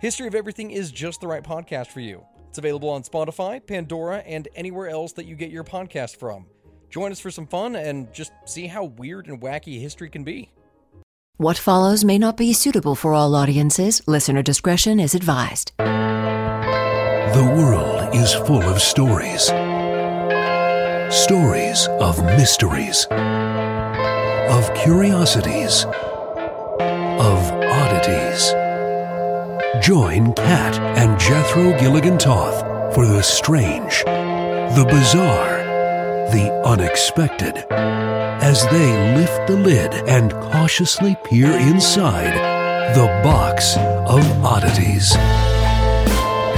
History of Everything is just the right podcast for you. It's available on Spotify, Pandora, and anywhere else that you get your podcast from. Join us for some fun and just see how weird and wacky history can be. What follows may not be suitable for all audiences. Listener discretion is advised. The world is full of stories. Stories of mysteries, of curiosities, Join Kat and Jethro Gilligan Toth for the strange, the bizarre, the unexpected as they lift the lid and cautiously peer inside the box of oddities.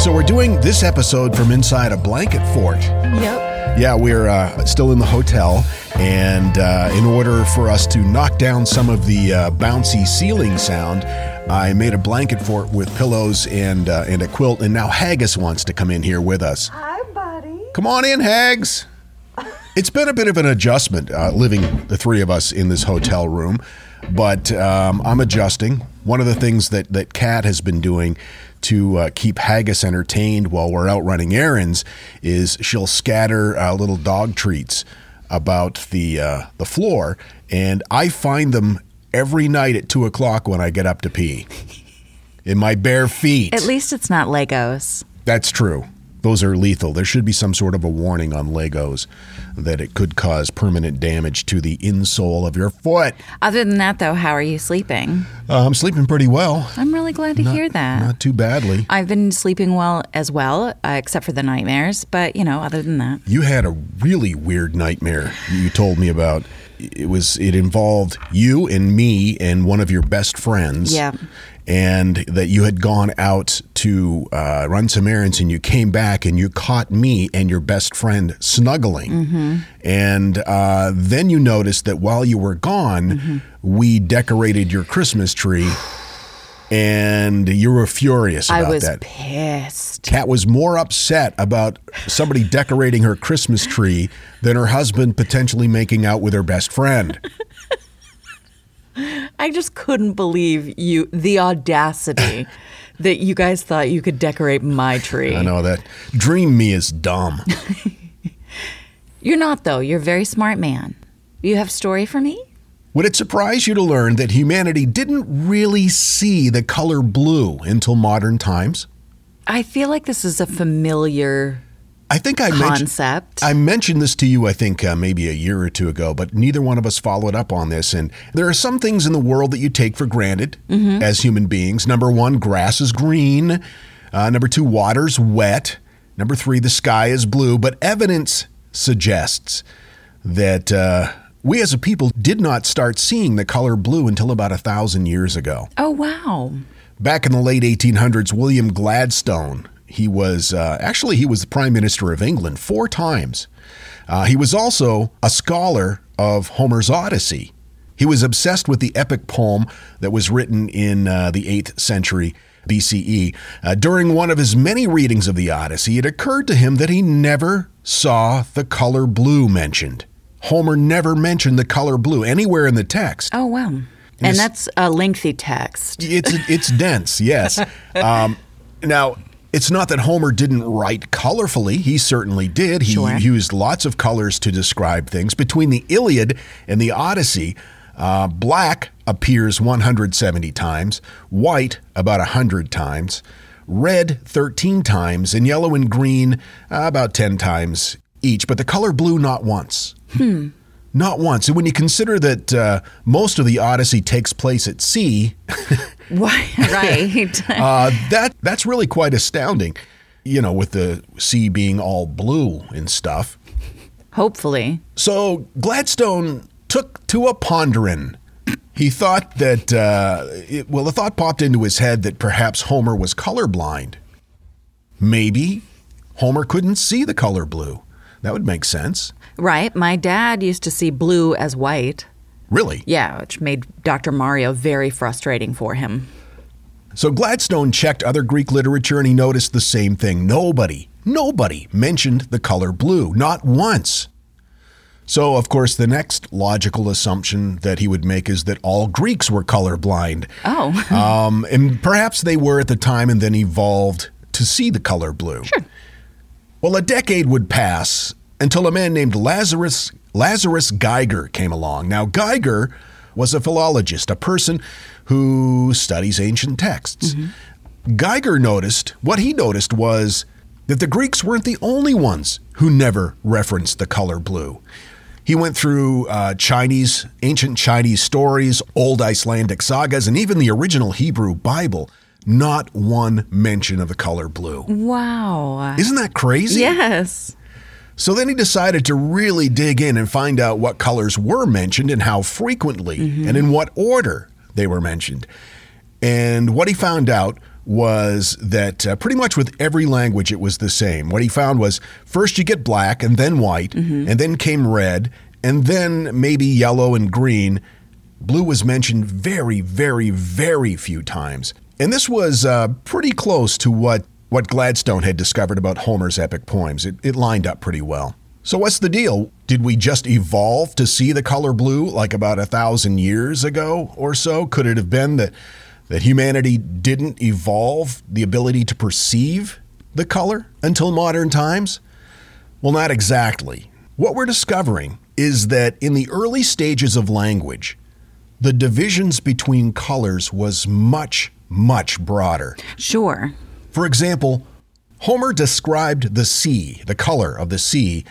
So we're doing this episode from inside a blanket fort. Yep. Yeah, we're uh, still in the hotel, and uh, in order for us to knock down some of the uh, bouncy ceiling sound, I made a blanket fort with pillows and uh, and a quilt. And now Haggis wants to come in here with us. Hi, buddy. Come on in, Hags. It's been a bit of an adjustment uh, living the three of us in this hotel room, but um, I'm adjusting. One of the things that that Kat has been doing to uh, keep Haggis entertained while we're out running errands is she'll scatter uh, little dog treats about the uh, the floor, and I find them every night at two o'clock when I get up to pee in my bare feet. At least it's not Legos. That's true. Those are lethal. There should be some sort of a warning on Legos that it could cause permanent damage to the insole of your foot. Other than that, though, how are you sleeping? Uh, I'm sleeping pretty well. I'm really glad to hear that. Not too badly. I've been sleeping well as well, uh, except for the nightmares. But, you know, other than that, You had a really weird nightmare you told me about. It was it involved you and me and one of your best friends. Yeah. And that you had gone out to uh, run some errands and you came back and you caught me and your best friend snuggling. Mm-hmm. And uh, then you noticed that while you were gone, Mm-hmm. we decorated your Christmas tree and you were furious about I was that. pissed. Kat was more upset about somebody decorating her Christmas tree than her husband potentially making out with her best friend. I just couldn't believe you, the audacity that you guys thought you could decorate my tree. I know that. Dream me is dumb. You're not, though. You're a very smart man. You have a story for me? Would it surprise you to learn that humanity didn't really see the color blue until modern times? I feel like this is a familiar I think I mentioned concept. I mentioned this to you, I think, uh, maybe a year or two ago, but neither one of us followed up on this. And there are some things in the world that you take for granted as human beings. Number one, grass is green. Uh, number two, water's wet. Number three, the sky is blue. But evidence suggests that uh, we as a people did not start seeing the color blue until about a thousand years ago. oh, wow. Back in the late 1800s, William Gladstone, he was uh, actually he was the prime minister of England four times. Uh, he was also a scholar of Homer's Odyssey. He was obsessed with the epic poem that was written in uh, the 8th century BCE. Uh, during one of his many readings of the Odyssey, it occurred to him that he never saw the color blue mentioned. Homer never mentioned the color blue anywhere in the text. Oh, wow. And that's a lengthy text. It's it's dense, yes. Um, now, it's not that Homer didn't write colorfully. He certainly did. He Sure. used lots of colors to describe things. Between the Iliad and the Odyssey, uh, black appears 170 times, white about 100 times, red 13 times, and yellow and green uh, about 10 times each, but the color blue not once. Hmm. Not once. And when you consider that uh, most of the Odyssey takes place at sea, Why? Right. uh, that that's really quite astounding. You know, with the sea being all blue and stuff. Hopefully. So Gladstone took to a pondering. He thought that, uh, it, well, the thought popped into his head that perhaps Homer was colorblind. Maybe Homer couldn't see the color blue. That would make sense. Right. My dad used to see blue as white. Really? Yeah, which made Dr. Mario very frustrating for him. So Gladstone checked other Greek literature and he noticed the same thing. Nobody, nobody mentioned the color blue, not once. So, of course, the next logical assumption that he would make is that all Greeks were colorblind. Oh. Um, and perhaps they were at the time and then evolved to see the color blue. Sure. Well, a decade would pass until a man named Lazarus Lazarus Geiger came along. Now, Geiger was a philologist, a person who studies ancient texts. Geiger noticed what he noticed was that the Greeks weren't the only ones who never referenced the color blue. He went through uh, Chinese, ancient Chinese stories, old Icelandic sagas, and even the original Hebrew Bible. Not one mention of the color blue. Wow. Isn't that crazy? Yes. So then he decided to really dig in and find out what colors were mentioned and how frequently and in what order they were mentioned. And what he found out was that uh, pretty much with every language it was the same. What he found was first you get black and then white, and then came red, and then maybe yellow and green. Blue was mentioned very, very, very few times. And this was uh, pretty close to what, what Gladstone had discovered about Homer's epic poems. It, it lined up pretty well. So, what's the deal? Did we just evolve to see the color blue like about a thousand years ago or so? Could it have been that, that humanity didn't evolve the ability to perceive the color until modern times? Well, not exactly. What we're discovering is that in the early stages of language, the divisions between colors was much, much broader. Sure. For example, Homer described the sea, the color of the sea,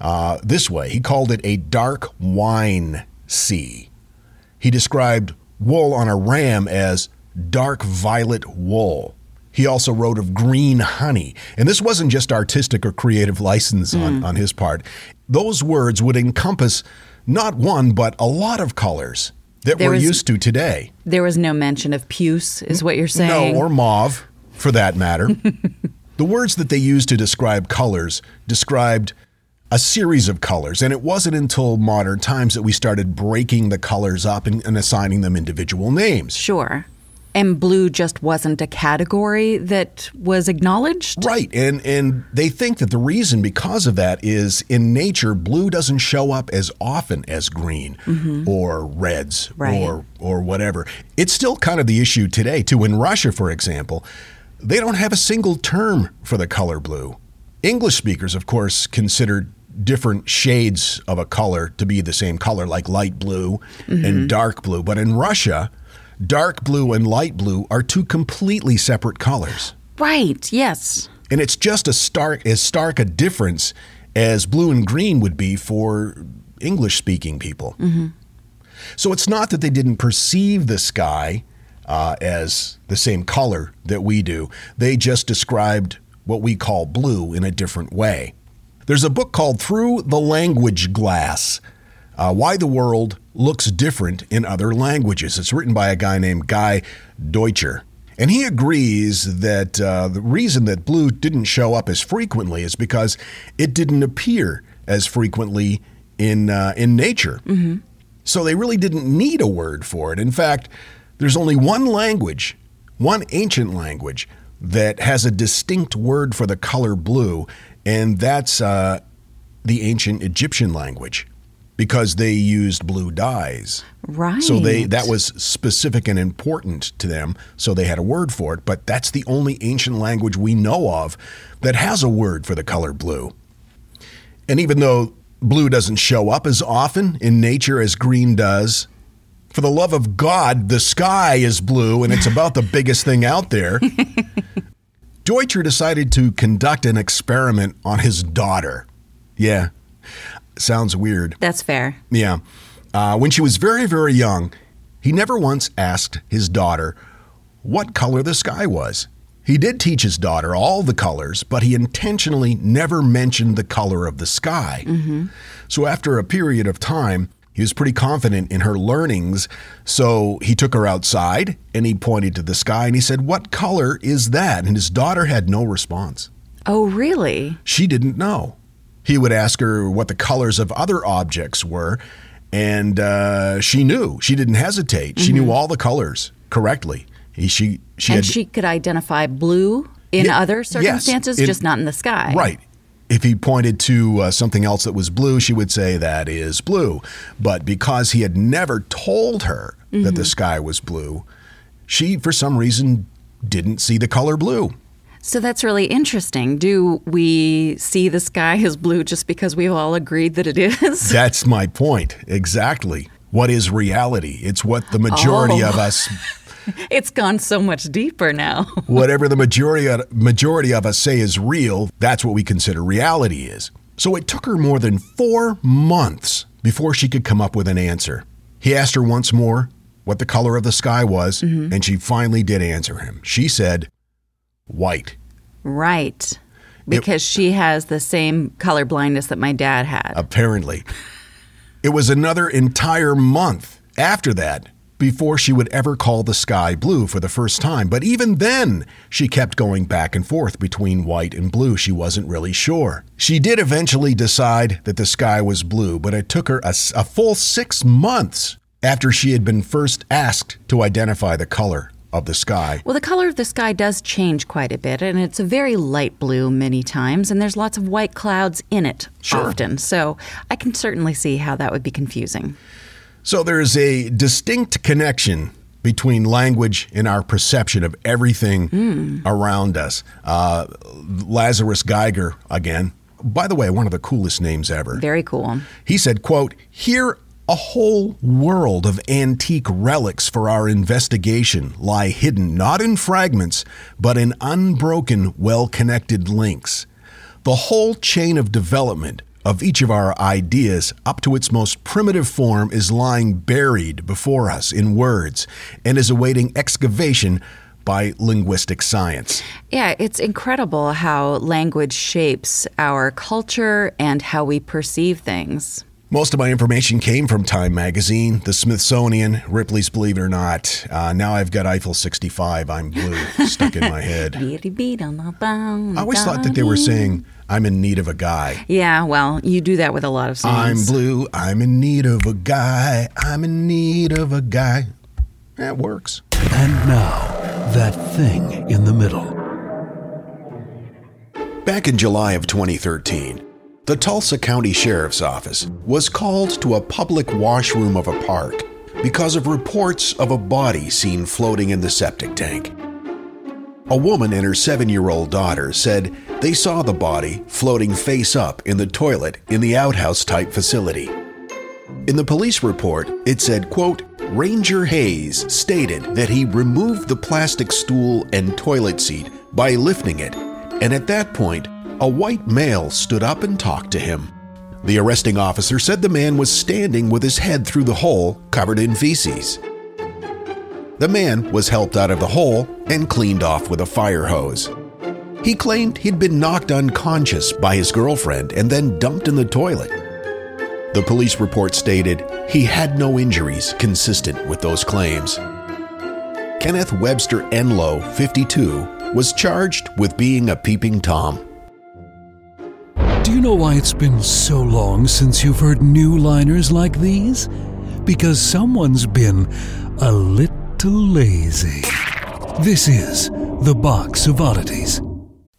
uh, this way. He called it a dark wine sea. He described wool on a ram as dark violet wool. He also wrote of green honey. And this wasn't just artistic or creative license on, on his part. Those words would encompass not one, but a lot of colors that There we're was- used to today. There was no mention of puce, is what you're saying. No, or mauve, for that matter. the words that they used to describe colors described a series of colors, and it wasn't until modern times that we started breaking the colors up and, and assigning them individual names. Sure. And blue just wasn't a category that was acknowledged? Right, and and they think that the reason because of that is in nature blue doesn't show up as often as green mm-hmm. or reds Right. or or whatever. It's still kind of the issue today too. In Russia, for example, they don't have a single term for the color blue. English speakers, of course, consider different shades of a color to be the same color, like light blue and mm-hmm. dark blue. But in Russia, dark blue and light blue are two completely separate colors. Right, yes. And it's just a stark as stark a difference as blue and green would be for English speaking people. So it's not that they didn't perceive the sky uh, as the same color that we do. They just described what we call blue in a different way. There's a book called Through the Language Glass uh, Why the World Looks Different in Other Languages. It's written by a guy named Guy Deutscher. And he agrees that uh, the reason that blue didn't show up as frequently is because it didn't appear as frequently in, uh, in nature. So they really didn't need a word for it. In fact, there's only one language, one ancient language, that has a distinct word for the color blue, and that's uh, the ancient Egyptian language because they used blue dyes. Right. So they that was specific and important to them, so they had a word for it, but that's the only ancient language we know of that has a word for the color blue. And even though blue doesn't show up as often in nature as green does, for the love of God, the sky is blue and it's about the biggest thing out there. Deutscher decided to conduct an experiment on his daughter. Yeah, sounds weird. That's fair. Yeah. Uh, when she was very, very young, he never once asked his daughter what color the sky was. He did teach his daughter all the colors, but he intentionally never mentioned the color of the sky. So after a period of time, he was pretty confident in her learnings. So he took her outside and he pointed to the sky and he said, What color is that? And his daughter had no response. Oh, really? She didn't know. He would ask her what the colors of other objects were, and uh, she knew. She didn't hesitate. She knew all the colors correctly. He, she she and had she could identify blue in Yeah, other yes, circumstances, just not in the sky. right. If he pointed to uh, something else that was blue, she would say that is blue. But because he had never told her that Mm-hmm. the sky was blue, she for some reason didn't see the color blue. So that's really interesting. Do we see the sky as blue just because we've all agreed that it is? That's my point. Exactly. What is reality? It's what the majority Oh. of us it's gone so much deeper now. whatever the majority majority of us say is real, that's what we consider reality is. So it took her more than 4 months before she could come up with an answer. He asked her once more what the color of the sky was, mm-hmm. and she finally did answer him. She said, "White." right. Because she has the same color blindness that my dad had. apparently. It was another entire month after that before she would ever call the sky blue for the first time. But even then, she kept going back and forth between white and blue. She wasn't really sure. She did eventually decide that the sky was blue, but it took her a full six months after she had been first asked to identify the color of the sky. Well, the color of the sky does change quite a bit, and it's a very light blue many times, and there's lots of white clouds in it Sure. often. So I can certainly see how that would be confusing. So there's a distinct connection between language and our perception of everything around us. Uh, Lazarus Geiger, again, by the way, one of the coolest names ever. Very cool. He said, quote, Here a whole world of antique relics for our investigation lie hidden not in fragments, but in unbroken, well connected links. The whole chain of development of each of our ideas up to its most primitive form is lying buried before us in words and is awaiting excavation by linguistic science. Yeah, it's incredible how language shapes our culture and how we perceive things. Most of my information came from Time Magazine, the Smithsonian, Ripley's Believe It or Not. Uh, now I've got Eiffel 65, I'm blue, stuck in my head. I always thought that they were saying, I'm in need of a guy. Yeah, well, you do that with a lot of songs. I'm blue, I'm in need of a guy, I'm in need of a guy. That works. And now, that thing in the middle. Back in July of 2013, the Tulsa County Sheriff's Office was called to a public washroom of a park because of reports of a body seen floating in the septic tank. A woman and her seven year old daughter said they saw the body floating face up in the toilet in the outhouse type facility. In the police report, it said, quote, Ranger Hayes stated that he removed the plastic stool and toilet seat by lifting it, and at that point, a white male stood up and talked to him. The arresting officer said the man was standing with his head through the hole covered in feces. The man was helped out of the hole and cleaned off with a fire hose. He claimed he'd been knocked unconscious by his girlfriend and then dumped in the toilet. The police report stated he had no injuries consistent with those claims. Kenneth Webster Enlow, 52, was charged with being a peeping Tom. Know why it's been so long since you've heard new liners like these? Because someone's been a little lazy. This is the Box of Oddities.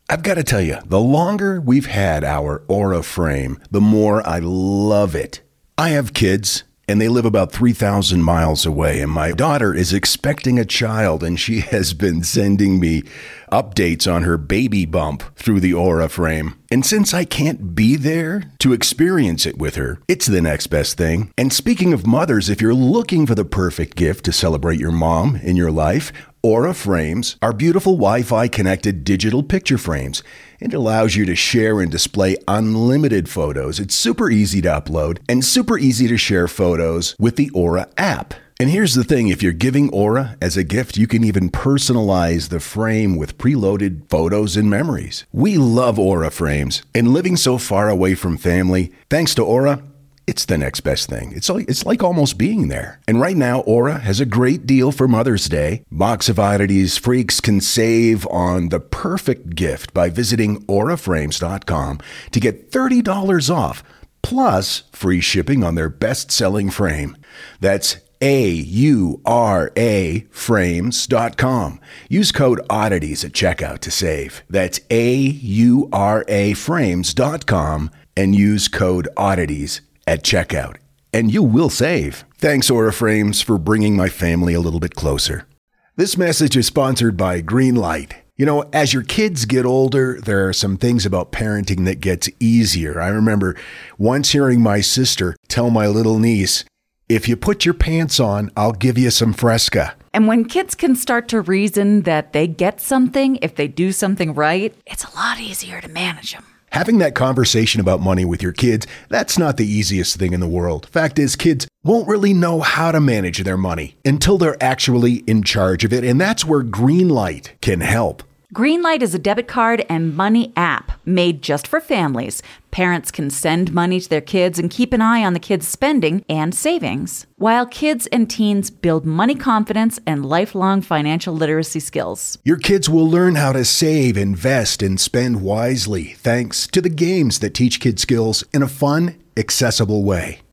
I've got to tell you, the longer we've had our Aura frame, the more I love it. I have kids, and they live about 3,000 miles away, and my daughter is expecting a child, and she has been sending me updates on her baby bump through the Aura frame. And since I can't be there to experience it with her, it's the next best thing. And speaking of mothers, if you're looking for the perfect gift to celebrate your mom in your life, Aura frames are beautiful Wi Fi connected digital picture frames. It allows you to share and display unlimited photos. It's super easy to upload and super easy to share photos with the Aura app. And here's the thing if you're giving Aura as a gift, you can even personalize the frame with preloaded photos and memories. We love Aura frames, and living so far away from family, thanks to Aura, it's the next best thing. It's like, it's like almost being there. And right now, Aura has a great deal for Mother's Day. Box of Oddities freaks can save on the perfect gift by visiting auraframes.com to get $30 off, plus free shipping on their best selling frame. That's a U R A frames.com. Use code oddities at checkout to save. That's A U R A frames.com and use code oddities at checkout. And you will save. Thanks, Aura Frames, for bringing my family a little bit closer. This message is sponsored by Greenlight. You know, as your kids get older, there are some things about parenting that gets easier. I remember once hearing my sister tell my little niece, if you put your pants on, I'll give you some Fresca. And when kids can start to reason that they get something if they do something right, it's a lot easier to manage them. Having that conversation about money with your kids, that's not the easiest thing in the world. Fact is, kids won't really know how to manage their money until they're actually in charge of it, and that's where Greenlight can help. Greenlight is a debit card and money app made just for families. Parents can send money to their kids and keep an eye on the kids' spending and savings, while kids and teens build money confidence and lifelong financial literacy skills. Your kids will learn how to save, invest, and spend wisely thanks to the games that teach kids skills in a fun, accessible way.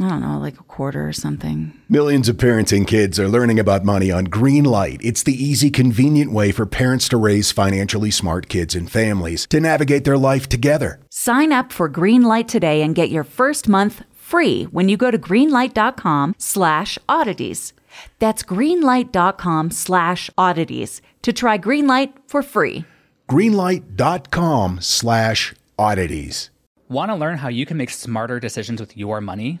I don't know, like a quarter or something. Millions of parents and kids are learning about money on Greenlight. It's the easy, convenient way for parents to raise financially smart kids and families to navigate their life together. Sign up for Greenlight today and get your first month free when you go to greenlight.com slash oddities. That's greenlight.com slash oddities to try Greenlight for free. Greenlight.com slash oddities. Want to learn how you can make smarter decisions with your money?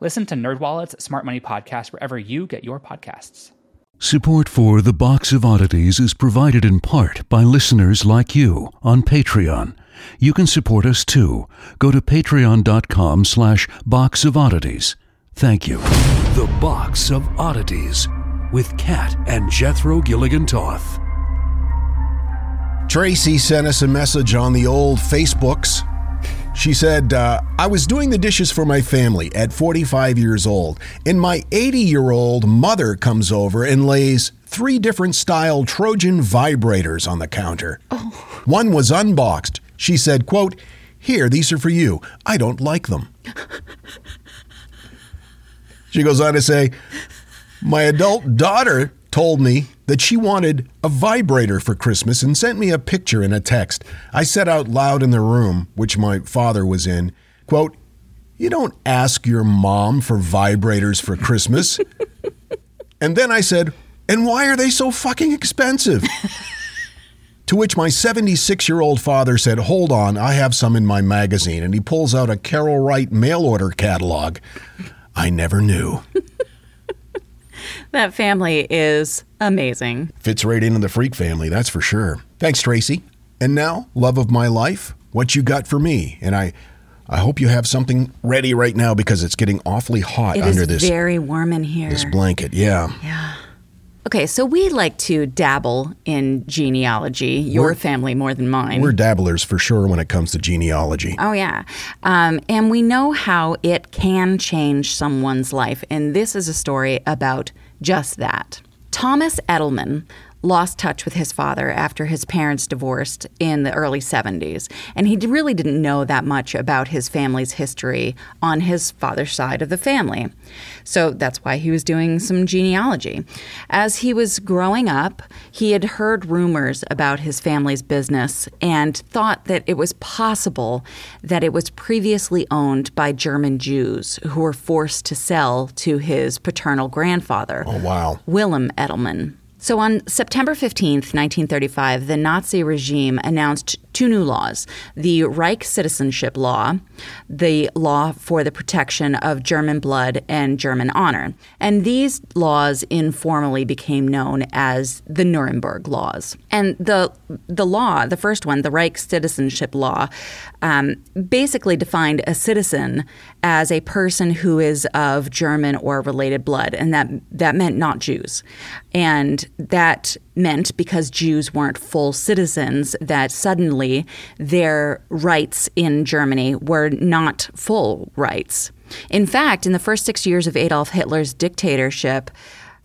Listen to NerdWallet's Smart Money Podcast wherever you get your podcasts. Support for The Box of Oddities is provided in part by listeners like you on Patreon. You can support us too. Go to patreon.com slash box of oddities. Thank you. The Box of Oddities with Kat and Jethro Gilligan Toth. Tracy sent us a message on the old Facebooks. She said, uh, I was doing the dishes for my family at 45 years old, and my 80 year old mother comes over and lays three different style Trojan vibrators on the counter. One was unboxed. She said, quote, Here, these are for you. I don't like them. she goes on to say, My adult daughter told me that she wanted a vibrator for Christmas and sent me a picture and a text. I said out loud in the room, which my father was in, quote, You don't ask your mom for vibrators for Christmas. and then I said, And why are they so fucking expensive? to which my 76 year old father said, Hold on, I have some in my magazine. And he pulls out a Carol Wright mail order catalog. I never knew. That family is amazing. Fits right into the freak family, that's for sure. Thanks, Tracy. And now, love of my life, what you got for me? And I, I hope you have something ready right now because it's getting awfully hot It under is this very warm in here. this blanket. Yeah. Yeah. Okay, so we like to dabble in genealogy, your We're- family more than mine. We're dabblers for sure when it comes to genealogy. Oh, yeah. Um, and we know how it can change someone's life. And this is a story about just that. Thomas Edelman lost touch with his father after his parents divorced in the early 70s. And he really didn't know that much about his family's history on his father's side of the family. So that's why he was doing some genealogy. As he was growing up, he had heard rumors about his family's business and thought that it was possible that it was previously owned by German Jews who were forced to sell to his paternal grandfather. Oh, wow. Wilhelm Edelman. So on September 15th, 1935, the Nazi regime announced two new laws the Reich Citizenship Law, the law for the protection of German blood and German honor. And these laws informally became known as the Nuremberg Laws. And the, the law, the first one, the Reich Citizenship Law, um, basically defined a citizen as a person who is of German or related blood, and that that meant not Jews, and that meant because Jews weren't full citizens, that suddenly their rights in Germany were not full rights. In fact, in the first six years of Adolf Hitler's dictatorship,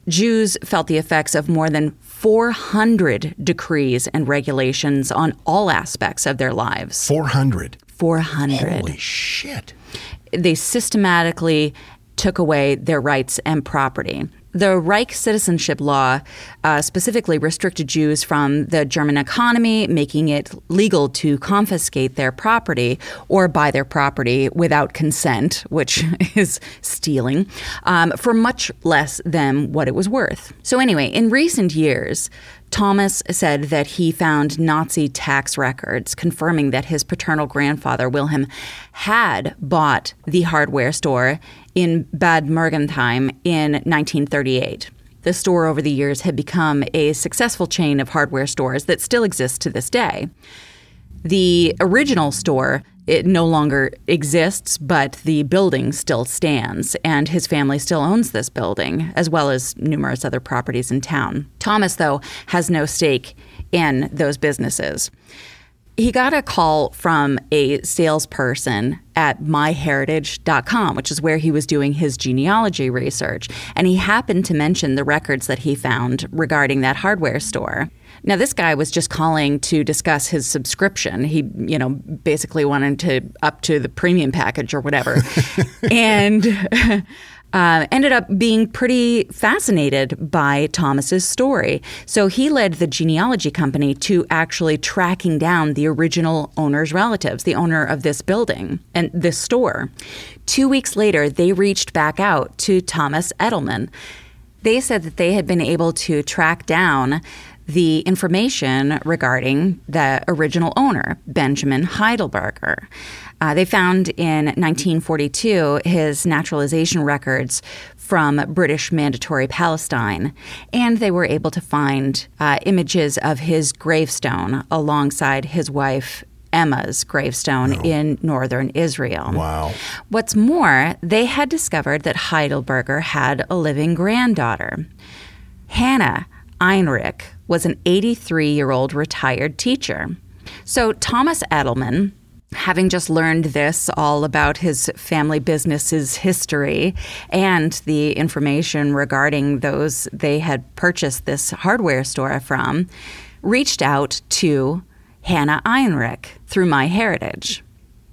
Jews felt the effects of more than 400 decrees and regulations on all aspects of their lives. 400. 400 Holy shit. they systematically took away their rights and property. The Reich citizenship law uh, specifically restricted Jews from the German economy, making it legal to confiscate their property or buy their property without consent, which is stealing, um, for much less than what it was worth. So, anyway, in recent years, Thomas said that he found Nazi tax records confirming that his paternal grandfather, Wilhelm, had bought the hardware store in Bad Mergentheim in 1938. The store over the years had become a successful chain of hardware stores that still exists to this day. The original store it no longer exists, but the building still stands, and his family still owns this building, as well as numerous other properties in town. Thomas, though, has no stake in those businesses. He got a call from a salesperson at myheritage.com, which is where he was doing his genealogy research, and he happened to mention the records that he found regarding that hardware store. Now, this guy was just calling to discuss his subscription. He, you know, basically wanted to up to the premium package or whatever. and uh, ended up being pretty fascinated by Thomas's story. So he led the genealogy company to actually tracking down the original owner's relatives, the owner of this building and this store. Two weeks later, they reached back out to Thomas Edelman. They said that they had been able to track down the information regarding the original owner, Benjamin Heidelberger. Uh, they found in 1942 his naturalization records from British Mandatory Palestine, and they were able to find uh, images of his gravestone alongside his wife. Emma's gravestone in northern Israel. Wow. What's more, they had discovered that Heidelberger had a living granddaughter. Hannah Einrich was an 83 year old retired teacher. So Thomas Edelman, having just learned this all about his family business's history and the information regarding those they had purchased this hardware store from, reached out to Hannah Einrich through MyHeritage.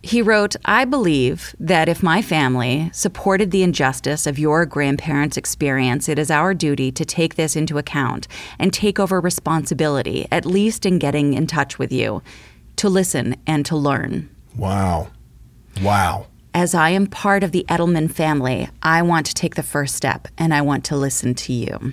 He wrote, I believe that if my family supported the injustice of your grandparents' experience, it is our duty to take this into account and take over responsibility, at least in getting in touch with you, to listen and to learn. Wow. Wow. as I am part of the Edelman family, I want to take the first step and I want to listen to you.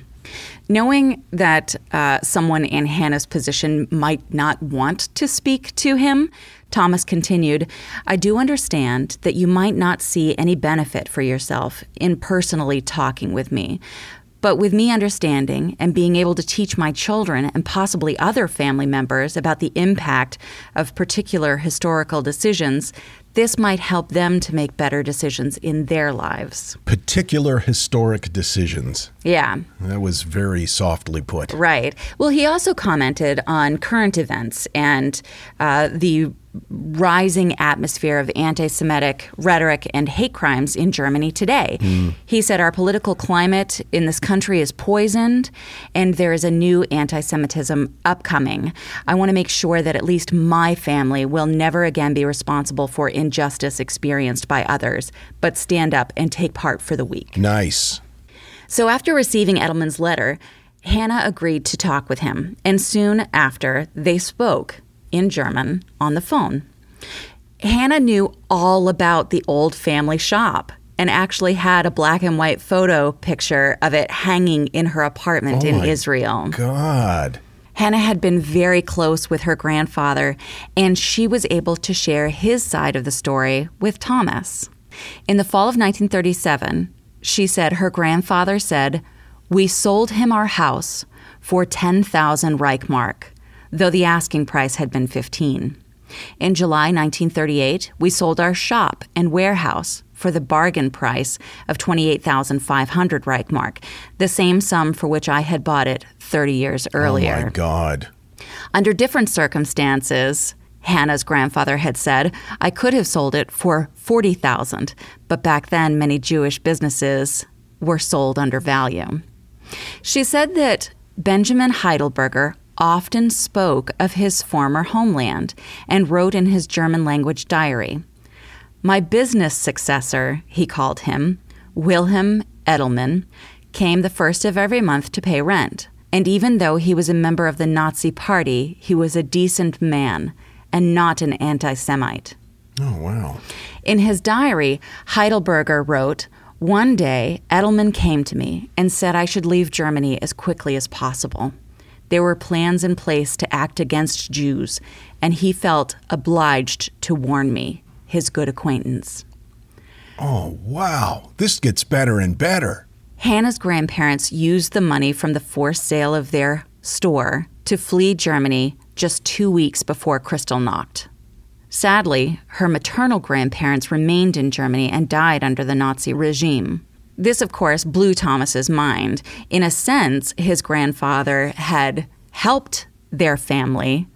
Knowing that uh, someone in Hannah's position might not want to speak to him, Thomas continued, I do understand that you might not see any benefit for yourself in personally talking with me. But with me understanding and being able to teach my children and possibly other family members about the impact of particular historical decisions, this might help them to make better decisions in their lives. Particular historic decisions. Yeah. That was very softly put. Right. Well, he also commented on current events and uh, the rising atmosphere of anti Semitic rhetoric and hate crimes in Germany today. Hmm. He said our political climate in this country is poisoned and there is a new anti Semitism upcoming. I want to make sure that at least my family will never again be responsible for injustice experienced by others, but stand up and take part for the weak. Nice. So after receiving Edelman's letter, Hannah agreed to talk with him, and soon after, they spoke in German on the phone. Hannah knew all about the old family shop and actually had a black and white photo picture of it hanging in her apartment Oh in Israel. God. Hannah had been very close with her grandfather, and she was able to share his side of the story with Thomas. In the fall of 1937, she said her grandfather said, We sold him our house for 10,000 Reichmark, though the asking price had been 15. In July 1938, we sold our shop and warehouse for the bargain price of 28,500 Reichmark, the same sum for which I had bought it 30 years earlier. Oh my God. Under different circumstances, Hannah's grandfather had said, I could have sold it for 40,000, but back then many Jewish businesses were sold under value. She said that Benjamin Heidelberger often spoke of his former homeland and wrote in his German language diary. My business successor, he called him, Wilhelm Edelman, came the first of every month to pay rent. And even though he was a member of the Nazi Party, he was a decent man and not an anti Semite. Oh, wow. In his diary, Heidelberger wrote, One day, Edelman came to me and said I should leave Germany as quickly as possible. There were plans in place to act against Jews, and he felt obliged to warn me, his good acquaintance. Oh, wow. This gets better and better. Hannah's grandparents used the money from the forced sale of their store to flee Germany just two weeks before Kristallnacht. Sadly, her maternal grandparents remained in Germany and died under the Nazi regime. This, of course, blew Thomas's mind. In a sense, his grandfather had helped their family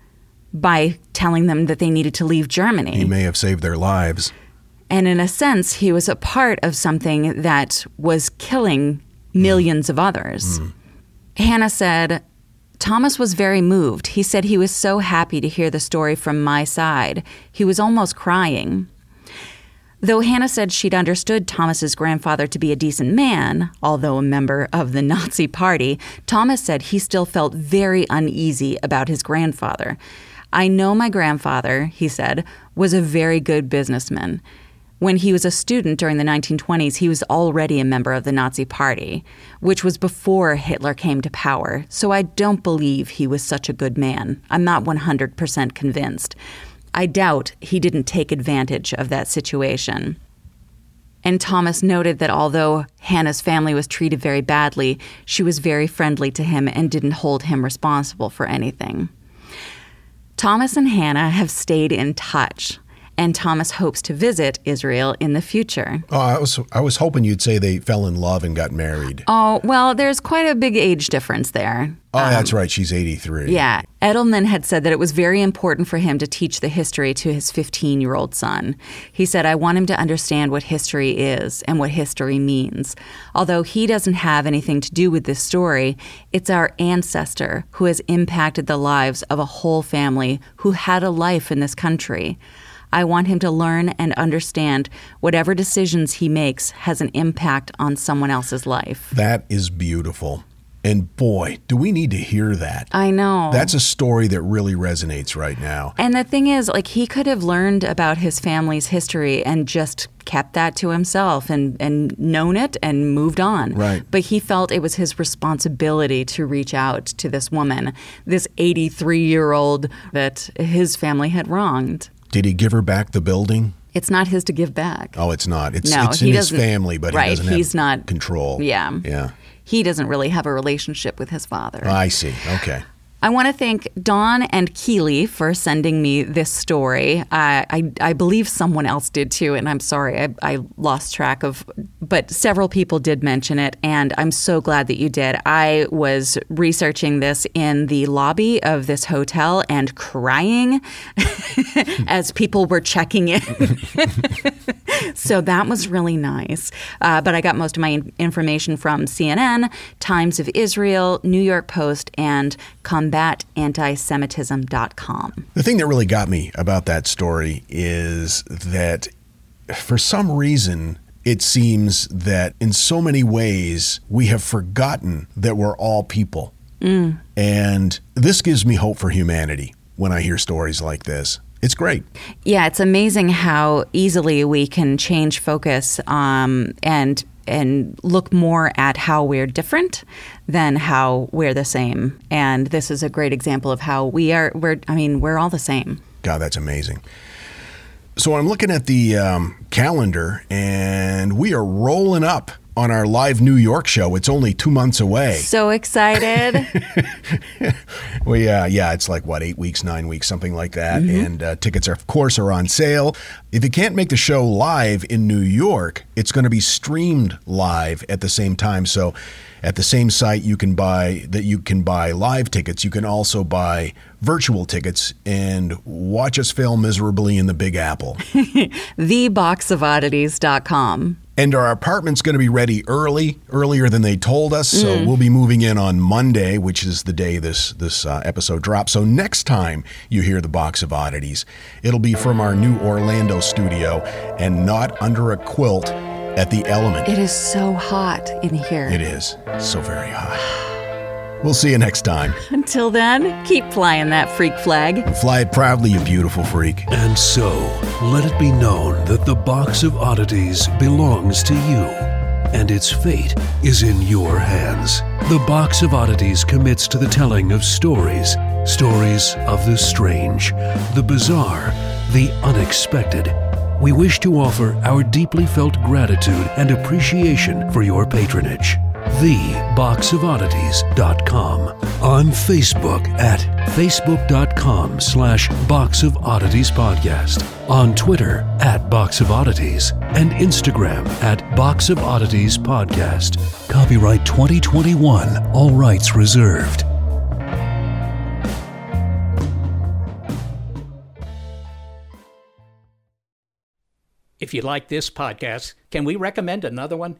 by telling them that they needed to leave Germany. He may have saved their lives. And in a sense, he was a part of something that was killing millions of others. Hmm. Hannah said, Thomas was very moved. He said he was so happy to hear the story from my side. He was almost crying. Though Hannah said she'd understood Thomas's grandfather to be a decent man, although a member of the Nazi Party, Thomas said he still felt very uneasy about his grandfather. I know my grandfather, he said, was a very good businessman. When he was a student during the 1920s, he was already a member of the Nazi Party, which was before Hitler came to power, so I don't believe he was such a good man. I'm not 100% convinced. I doubt he didn't take advantage of that situation. And Thomas noted that although Hannah's family was treated very badly, she was very friendly to him and didn't hold him responsible for anything. Thomas and Hannah have stayed in touch, and Thomas hopes to visit Israel in the future. Oh, I was I was hoping you'd say they fell in love and got married. Oh, well, there's quite a big age difference there. Oh, that's um, right. She's 83. Yeah. Edelman had said that it was very important for him to teach the history to his 15 year old son. He said, I want him to understand what history is and what history means. Although he doesn't have anything to do with this story, it's our ancestor who has impacted the lives of a whole family who had a life in this country. I want him to learn and understand whatever decisions he makes has an impact on someone else's life. That is beautiful. And boy, do we need to hear that. I know. That's a story that really resonates right now. And the thing is, like, he could have learned about his family's history and just kept that to himself and, and known it and moved on. Right. But he felt it was his responsibility to reach out to this woman, this 83 year old that his family had wronged. Did he give her back the building? It's not his to give back. Oh, it's not. It's, No, it's in his family, but right, he doesn't have he's not- control. Yeah. Yeah. He doesn't really have a relationship with his father. I see. Okay. I want to thank Dawn and Keely for sending me this story. I, I, I believe someone else did too, and I'm sorry, I, I lost track of, but several people did mention it, and I'm so glad that you did. I was researching this in the lobby of this hotel and crying as people were checking in. so that was really nice. Uh, but I got most of my information from CNN, Times of Israel, New York Post, and combatantisemitism.com. The thing that really got me about that story is that for some reason, it seems that in so many ways we have forgotten that we're all people. And this gives me hope for humanity when I hear stories like this. It's great. Yeah, it's amazing how easily we can change focus um, and and look more at how we're different than how we're the same. And this is a great example of how we are. We're I mean, we're all the same. God, that's amazing. So I'm looking at the um, calendar, and we are rolling up on our live New York show. It's only two months away. So excited. Well, yeah, yeah, it's like what eight weeks, nine weeks, something like that. And uh, tickets, are, of course, are on sale. If you can't make the show live in New York, it's going to be streamed live at the same time. So, at the same site, you can buy that you can buy live tickets. You can also buy virtual tickets and watch us fail miserably in the Big Apple. Theboxofoddities.com. And our apartment's going to be ready early, earlier than they told us. So we'll be moving in on Monday, which is the day this this uh, episode drops. So next time you hear the box of oddities, it'll be from our new Orlando studio and not under a quilt at the Element. It is so hot in here. It is so very hot. We'll see you next time. Until then, keep flying that freak flag. Fly it proudly, you beautiful freak. And so, let it be known that the box of oddities belongs to you, and its fate is in your hands. The box of oddities commits to the telling of stories stories of the strange, the bizarre, the unexpected. We wish to offer our deeply felt gratitude and appreciation for your patronage theboxofoddities.com. On Facebook at facebook.com slash Box of Oddities Podcast. On Twitter at Box of Oddities. And Instagram at Box of Oddities Podcast. Copyright 2021. All rights reserved. If you like this podcast, can we recommend another one?